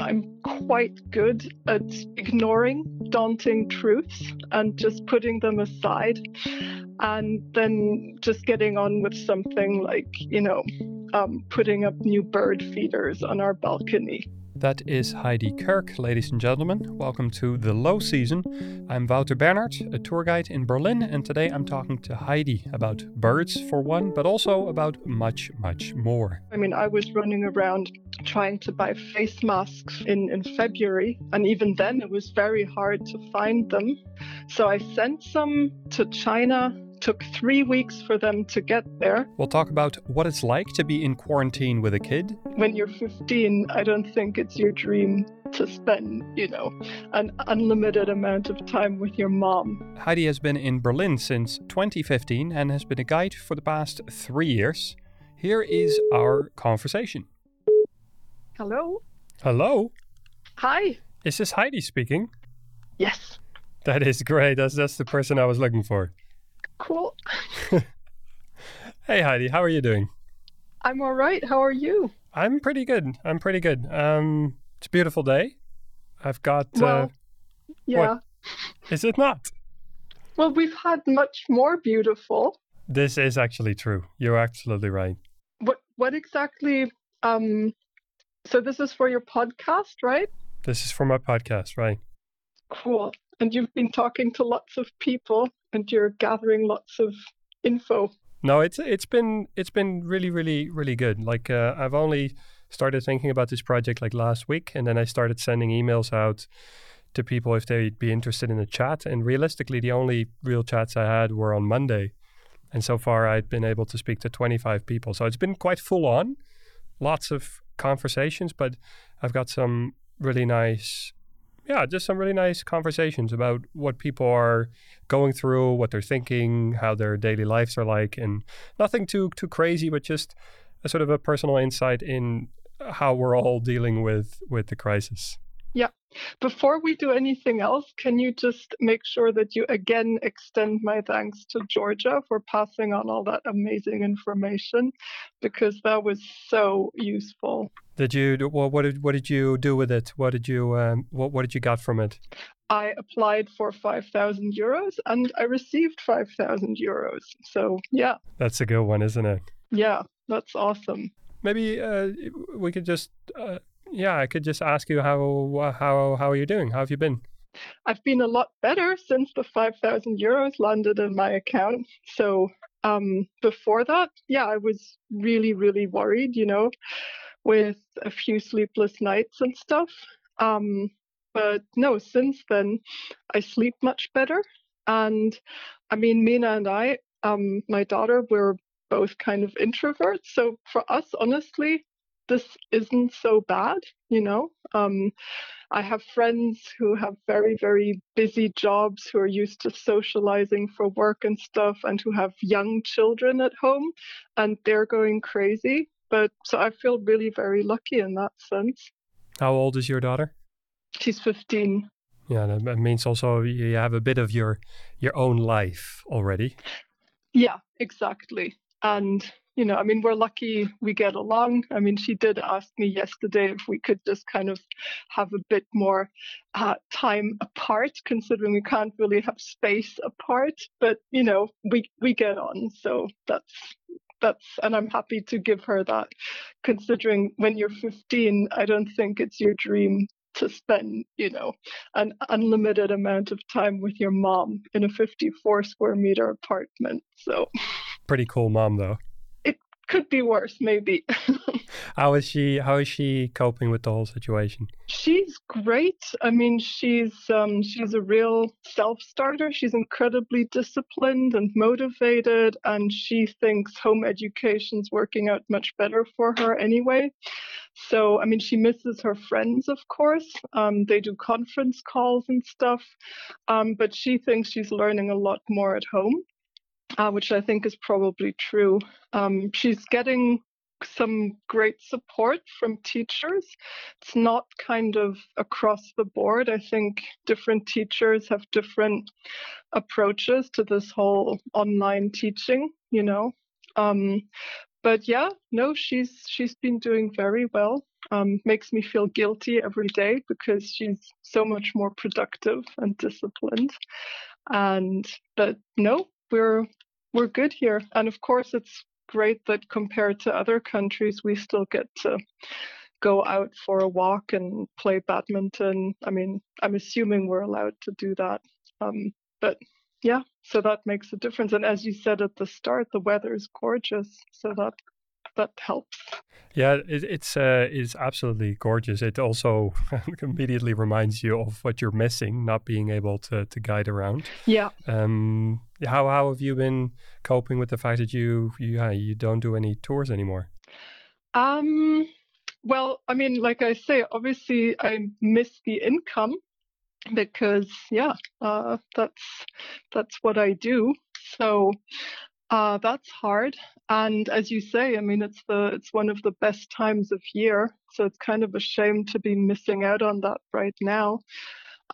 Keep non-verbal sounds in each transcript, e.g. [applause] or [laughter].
I'm quite good at ignoring daunting truths and just putting them aside and then just getting on with something like, you know, um, putting up new bird feeders on our balcony. That is Heidi Kirk, ladies and gentlemen. Welcome to the low season. I'm Wouter Bernhard, a tour guide in Berlin, and today I'm talking to Heidi about birds for one, but also about much, much more. I mean, I was running around trying to buy face masks in, in February, and even then it was very hard to find them. So I sent some to China took three weeks for them to get there. We'll talk about what it's like to be in quarantine with a kid. When you're 15, I don't think it's your dream to spend, you know, an unlimited amount of time with your mom. Heidi has been in Berlin since 2015 and has been a guide for the past three years. Here is our conversation. Hello. Hello. Hi. Is this Heidi speaking? Yes. That is great. That's that's the person I was looking for. Cool. [laughs] hey Heidi, how are you doing? I'm all right. How are you? I'm pretty good. I'm pretty good. Um, it's a beautiful day. I've got. Uh, well, uh, yeah. What? Is it not? Well, we've had much more beautiful. This is actually true. You're absolutely right. What what exactly um so this is for your podcast, right? This is for my podcast, right? Cool. And you've been talking to lots of people and you're gathering lots of info. No, it's it's been it's been really really really good. Like uh, I've only started thinking about this project like last week, and then I started sending emails out to people if they'd be interested in a chat. And realistically, the only real chats I had were on Monday, and so far I've been able to speak to 25 people. So it's been quite full on, lots of conversations, but I've got some really nice yeah, just some really nice conversations about what people are going through, what they're thinking, how their daily lives are like, and nothing too too crazy, but just a sort of a personal insight in how we're all dealing with with the crisis. Yeah. Before we do anything else, can you just make sure that you again extend my thanks to Georgia for passing on all that amazing information because that was so useful. Did you well, what did what did you do with it? What did you um, what what did you got from it? I applied for 5,000 euros and I received 5,000 euros. So, yeah. That's a good one, isn't it? Yeah, that's awesome. Maybe uh, we could just uh, yeah, I could just ask you how how how are you doing? How have you been? I've been a lot better since the 5,000 euros landed in my account. So um, before that, yeah, I was really, really worried, you know, with a few sleepless nights and stuff. Um, but no, since then, I sleep much better. And I mean, Mina and I, um, my daughter, we're both kind of introverts. So for us, honestly, this isn't so bad, you know. Um, I have friends who have very, very busy jobs who are used to socializing for work and stuff and who have young children at home and they're going crazy. But so I feel really very lucky in that sense. How old is your daughter? She's 15. Yeah, that means also you have a bit of your your own life already. Yeah, exactly. And you know, I mean, we're lucky we get along. I mean, she did ask me yesterday if we could just kind of have a bit more uh, time apart, considering we can't really have space apart. But you know, we we get on, so that's that's, and I'm happy to give her that. Considering when you're 15, I don't think it's your dream to spend, you know, an unlimited amount of time with your mom in a 54 square meter apartment. So, pretty cool mom, though could be worse maybe. [laughs] How is she how is she coping with the whole situation? She's great. I mean she's um, she's a real self-starter. She's incredibly disciplined and motivated and she thinks home education's working out much better for her anyway. So i mean she misses her friends of course. Um, they do conference calls and stuff. Um, but she thinks she's learning a lot more at home uh, which I think is probably true. Um, she's getting some great support from teachers. It's not kind of across the board. I think different teachers have different approaches to this whole online teaching, you know. Um, but yeah, no, she's she's been doing very well. um, makes me feel guilty every day because she's so much more productive and disciplined. And but no, we're we're good here. And of course, it's great that compared to other countries, we still get to go out for a walk and play badminton. I mean, I'm assuming we're allowed to do that. Um, but yeah, so that makes a difference. And as you said at the start, the weather is gorgeous, so that that helps. Yeah, it, it's uh, it's absolutely gorgeous. It also [laughs] immediately reminds you of what you're missing, not being able to to guide around. Yeah. Um. How how have you been coping with the fact that you you uh, you don't do any tours anymore? Um. Well, I mean, like I say, obviously I miss the income because yeah, uh, that's that's what I do. So uh, that's hard. And as you say, I mean, it's the it's one of the best times of year, so it's kind of a shame to be missing out on that right now.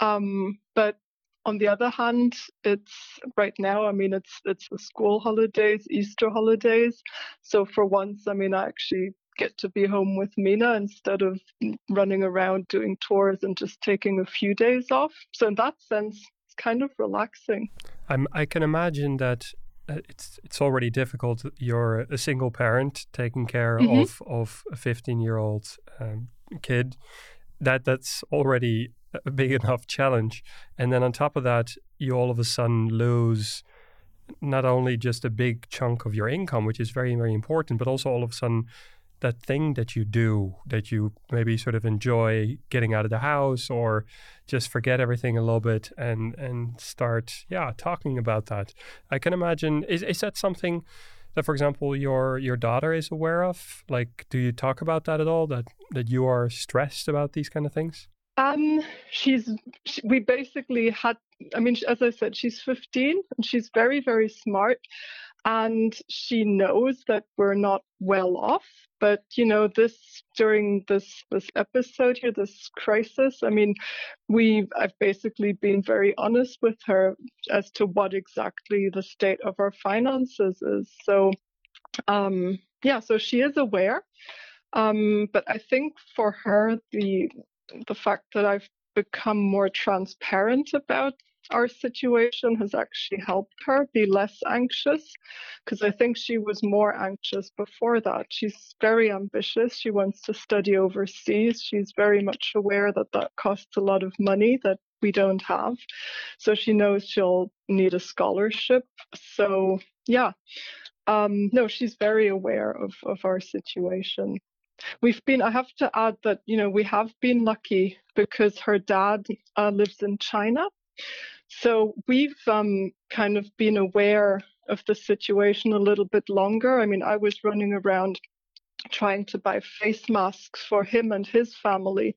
Um, but on the other hand, it's right now. I mean, it's it's the school holidays, Easter holidays. So for once, I mean, I actually get to be home with Mina instead of running around doing tours and just taking a few days off. So in that sense, it's kind of relaxing. I'm, I can imagine that it's it's already difficult. You're a single parent taking care mm-hmm. of of a 15 year old um, kid. That that's already a big [laughs] enough challenge. And then on top of that, you all of a sudden lose not only just a big chunk of your income, which is very very important, but also all of a sudden that thing that you do that you maybe sort of enjoy getting out of the house or just forget everything a little bit and and start yeah talking about that. I can imagine is, is that something that for example your your daughter is aware of? Like do you talk about that at all that that you are stressed about these kind of things? Um she's she, we basically had i mean as i said she's 15 and she's very very smart and she knows that we're not well off but you know this during this this episode here this crisis i mean we i've basically been very honest with her as to what exactly the state of our finances is. So um yeah so she is aware um but i think for her the the fact that i've become more transparent about our situation has actually helped her be less anxious because I think she was more anxious before that. She's very ambitious. She wants to study overseas. She's very much aware that that costs a lot of money that we don't have. So she knows she'll need a scholarship. So, yeah. Um, no, she's very aware of, of our situation. We've been, I have to add that, you know, we have been lucky because her dad uh, lives in China. So we've um, kind of been aware of the situation a little bit longer. I mean, I was running around trying to buy face masks for him and his family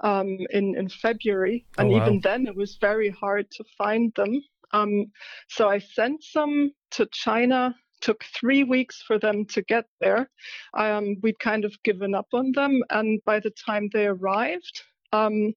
um, in in February, and oh, wow. even then it was very hard to find them. Um, so I sent some to China. Took three weeks for them to get there. Um, we'd kind of given up on them, and by the time they arrived, um,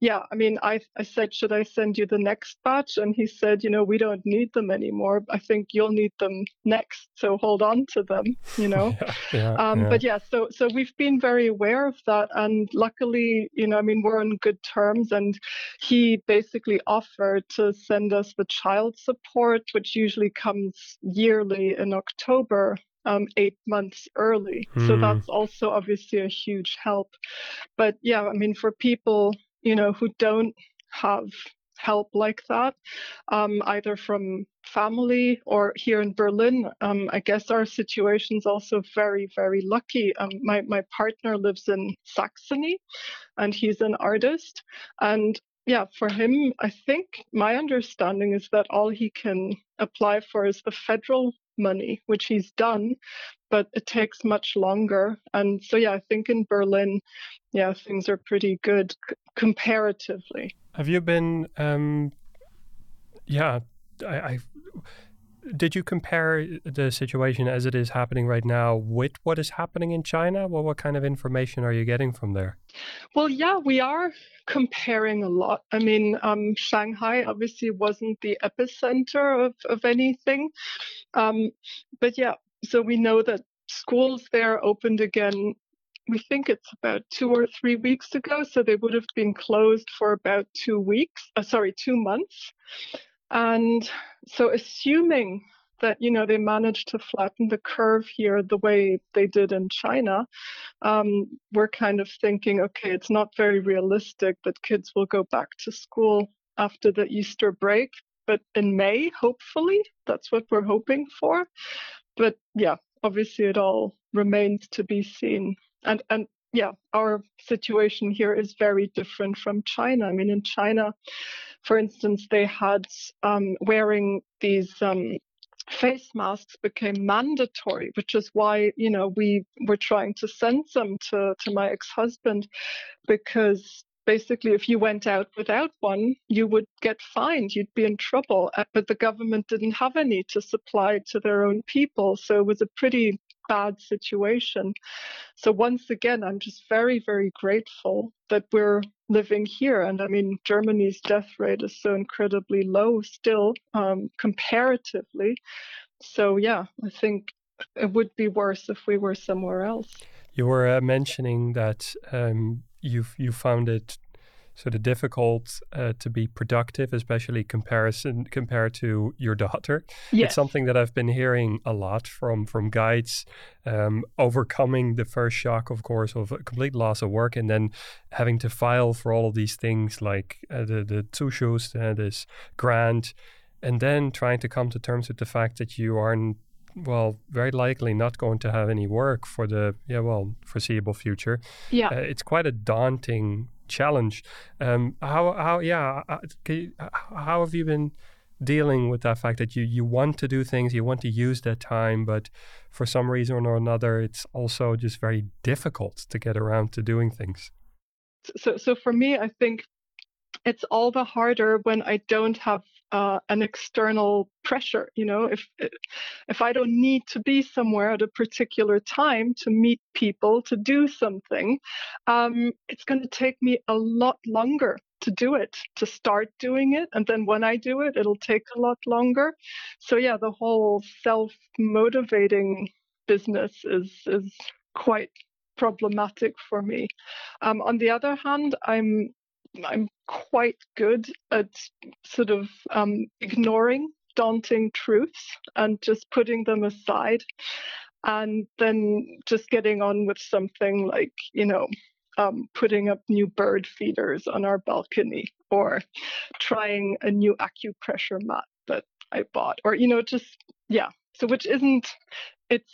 yeah, I mean, I, I said, should I send you the next batch? And he said, you know, we don't need them anymore. I think you'll need them next. So hold on to them, you know? [laughs] yeah, yeah, um, yeah. But yeah, so, so we've been very aware of that. And luckily, you know, I mean, we're on good terms. And he basically offered to send us the child support, which usually comes yearly in October um, eight months early. Mm. So hmm. that's also obviously a huge help. But yeah, I mean, for people, you know, who don't have help like that, um, either from family or here in Berlin, um, I guess our situation is also very, very lucky. Um, my, my partner lives in Saxony and he's an artist. And yeah, for him, I think my understanding is that all he can apply for is the federal money, which he's done, but it takes much longer. And so, yeah, I think in Berlin, yeah, things are pretty good c- comparatively. Have you been, um, yeah, I, I did you compare the situation as it is happening right now with what is happening in China? Well, what kind of information are you getting from there? Well, yeah, we are comparing a lot. I mean, um, Shanghai obviously wasn't the epicenter of, of anything. Um, but yeah, so we know that schools there opened again we think it's about two or three weeks ago. So they would have been closed for about two weeks, uh, sorry, two months. And so assuming that you know they managed to flatten the curve here the way they did in China, um, we're kind of thinking, okay, it's not very realistic that kids will go back to school after the Easter break, but in May, hopefully, that's what we're hoping for. But yeah, obviously, it all remains to be seen. And and yeah, our situation here is very different from China. I mean, in China, for instance, they had um, wearing these um, face masks became mandatory, which is why you know we were trying to send some to to my ex-husband because basically if you went out without one you would get fined you'd be in trouble uh, but the government didn't have any to supply to their own people. So it was a pretty bad situation. So once again, I'm just very, very grateful that we're living here. And I mean, Germany's death rate is so incredibly low still, um, comparatively. So yeah, I think it would be worse if we were somewhere else. You were uh, mentioning that um, you you found it sort of difficult uh, to be productive, especially comparison compared to your daughter. Yes. It's something that I've been hearing a lot from from guides, um, overcoming the first shock, of course, of a complete loss of work, and then having to file for all of these things like uh, the the Zuschuss, uh, this grant, and then trying to come to terms with the fact that you aren't well, very likely not going to have any work for the yeah well foreseeable future. Yeah, uh, it's quite a daunting challenge. Um, how how yeah, uh, you, how have you been dealing with that fact that you you want to do things, you want to use that time, but for some reason or another, it's also just very difficult to get around to doing things. So so for me, I think it's all the harder when I don't have uh, an external pressure. You know, if if I don't need to be somewhere at a particular time to meet people to do something, um, it's going to take me a lot longer to do it, to start doing it, and then when I do it, it'll take a lot longer. So yeah, the whole self-motivating business is is quite problematic for me. Um, on the other hand, I'm I'm quite good at sort of um, ignoring daunting truths and just putting them aside and then just getting on with something like, you know, um, putting up new bird feeders on our balcony or trying a new acupressure mat that I bought or, you know, just, yeah. So, which isn't, it's,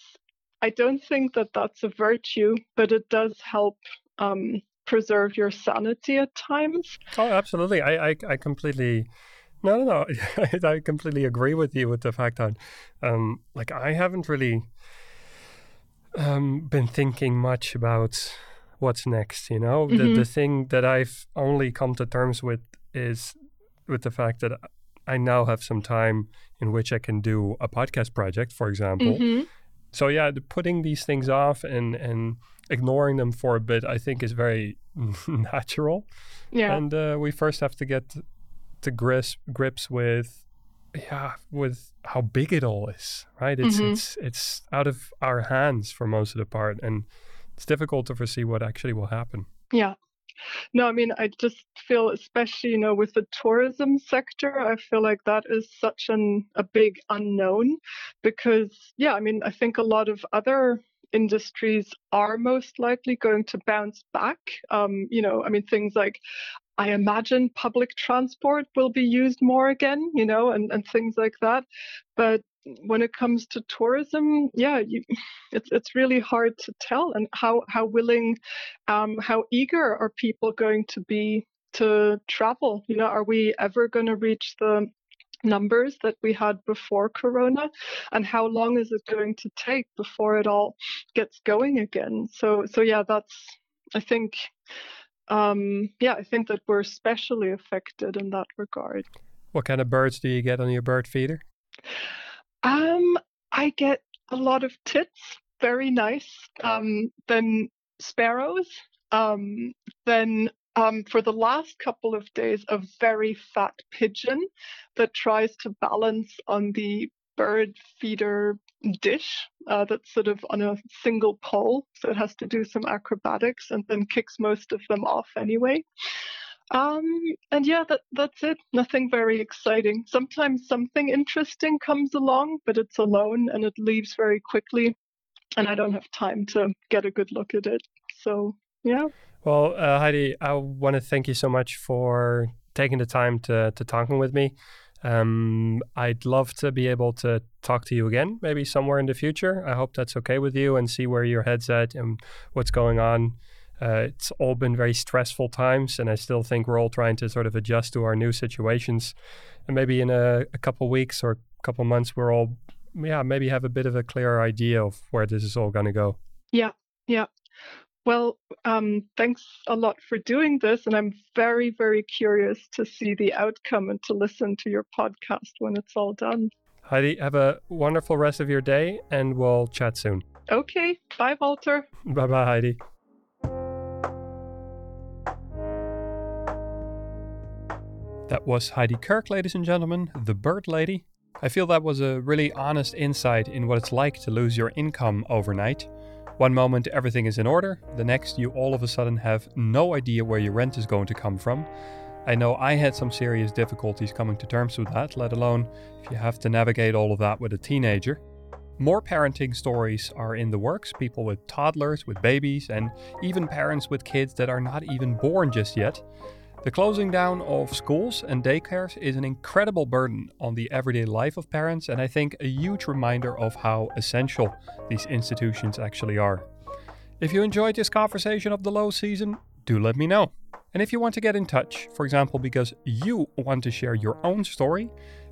I don't think that that's a virtue, but it does help um, preserve your sanity at times. Oh, absolutely. I, I, I completely. No, no, no. [laughs] I completely agree with you with the fact that, um, like, I haven't really um, been thinking much about what's next. You know, mm-hmm. the the thing that I've only come to terms with is with the fact that I now have some time in which I can do a podcast project, for example. Mm-hmm. So yeah, the putting these things off and and ignoring them for a bit, I think, is very [laughs] natural. Yeah. And uh, we first have to get to grips grips with yeah with how big it all is right it's mm-hmm. it's it's out of our hands for most of the part and it's difficult to foresee what actually will happen yeah no, I mean, I just feel, especially, you know, with the tourism sector, I feel like that is such an a big unknown because, yeah, I mean, I think a lot of other industries are most likely going to bounce back. Um, you know, I mean, things like I imagine public transport will be used more again, you know, and, and things like that. But when it comes to tourism, yeah, you, it's it's really hard to tell. And how how willing, um, how eager are people going to be to travel? You know, are we ever going to reach the numbers that we had before corona and how long is it going to take before it all gets going again so so yeah that's i think um yeah i think that we're especially affected in that regard what kind of birds do you get on your bird feeder um i get a lot of tits very nice um then sparrows um then um, for the last couple of days a very fat pigeon that tries to balance on the bird feeder dish uh, that's sort of on a single pole, so it has to do some acrobatics and then kicks most of them off anyway. Um, and yeah, that that's it. Nothing very exciting. Sometimes something interesting comes along, but it's alone and it leaves very quickly, and I don't have time to get a good look at it. So yeah. Well, uh, Heidi, I want to thank you so much for taking the time to to talking with me. Um, I'd love to be able to talk to you again, maybe somewhere in the future. I hope that's okay with you and see where your head's at and what's going on. Uh, it's all been very stressful times, and I still think we're all trying to sort of adjust to our new situations. And maybe in a, a couple weeks or a couple months, we're all, yeah, maybe have a bit of a clearer idea of where this is all going to go. Yeah, yeah. Well, um, thanks a lot for doing this. And I'm very, very curious to see the outcome and to listen to your podcast when it's all done. Heidi, have a wonderful rest of your day and we'll chat soon. Okay. Bye, Walter. Bye bye, Heidi. That was Heidi Kirk, ladies and gentlemen, the bird lady. I feel that was a really honest insight in what it's like to lose your income overnight. One moment everything is in order, the next you all of a sudden have no idea where your rent is going to come from. I know I had some serious difficulties coming to terms with that, let alone if you have to navigate all of that with a teenager. More parenting stories are in the works people with toddlers, with babies, and even parents with kids that are not even born just yet. The closing down of schools and daycares is an incredible burden on the everyday life of parents, and I think a huge reminder of how essential these institutions actually are. If you enjoyed this conversation of the low season, do let me know. And if you want to get in touch, for example, because you want to share your own story,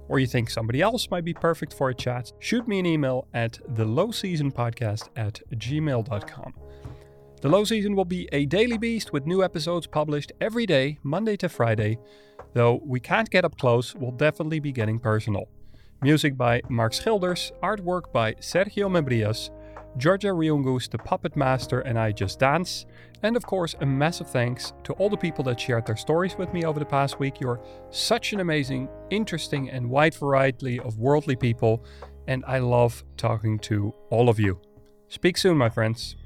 or you think somebody else might be perfect for a chat, shoot me an email at the low season podcast at gmail.com. The low season will be a daily beast with new episodes published every day, Monday to Friday. Though we can't get up close, we'll definitely be getting personal. Music by Mark Schilders, artwork by Sergio Mebrias, Georgia Riungus, the puppet master, and I just dance. And of course, a massive thanks to all the people that shared their stories with me over the past week. You're such an amazing, interesting, and wide variety of worldly people, and I love talking to all of you. Speak soon, my friends.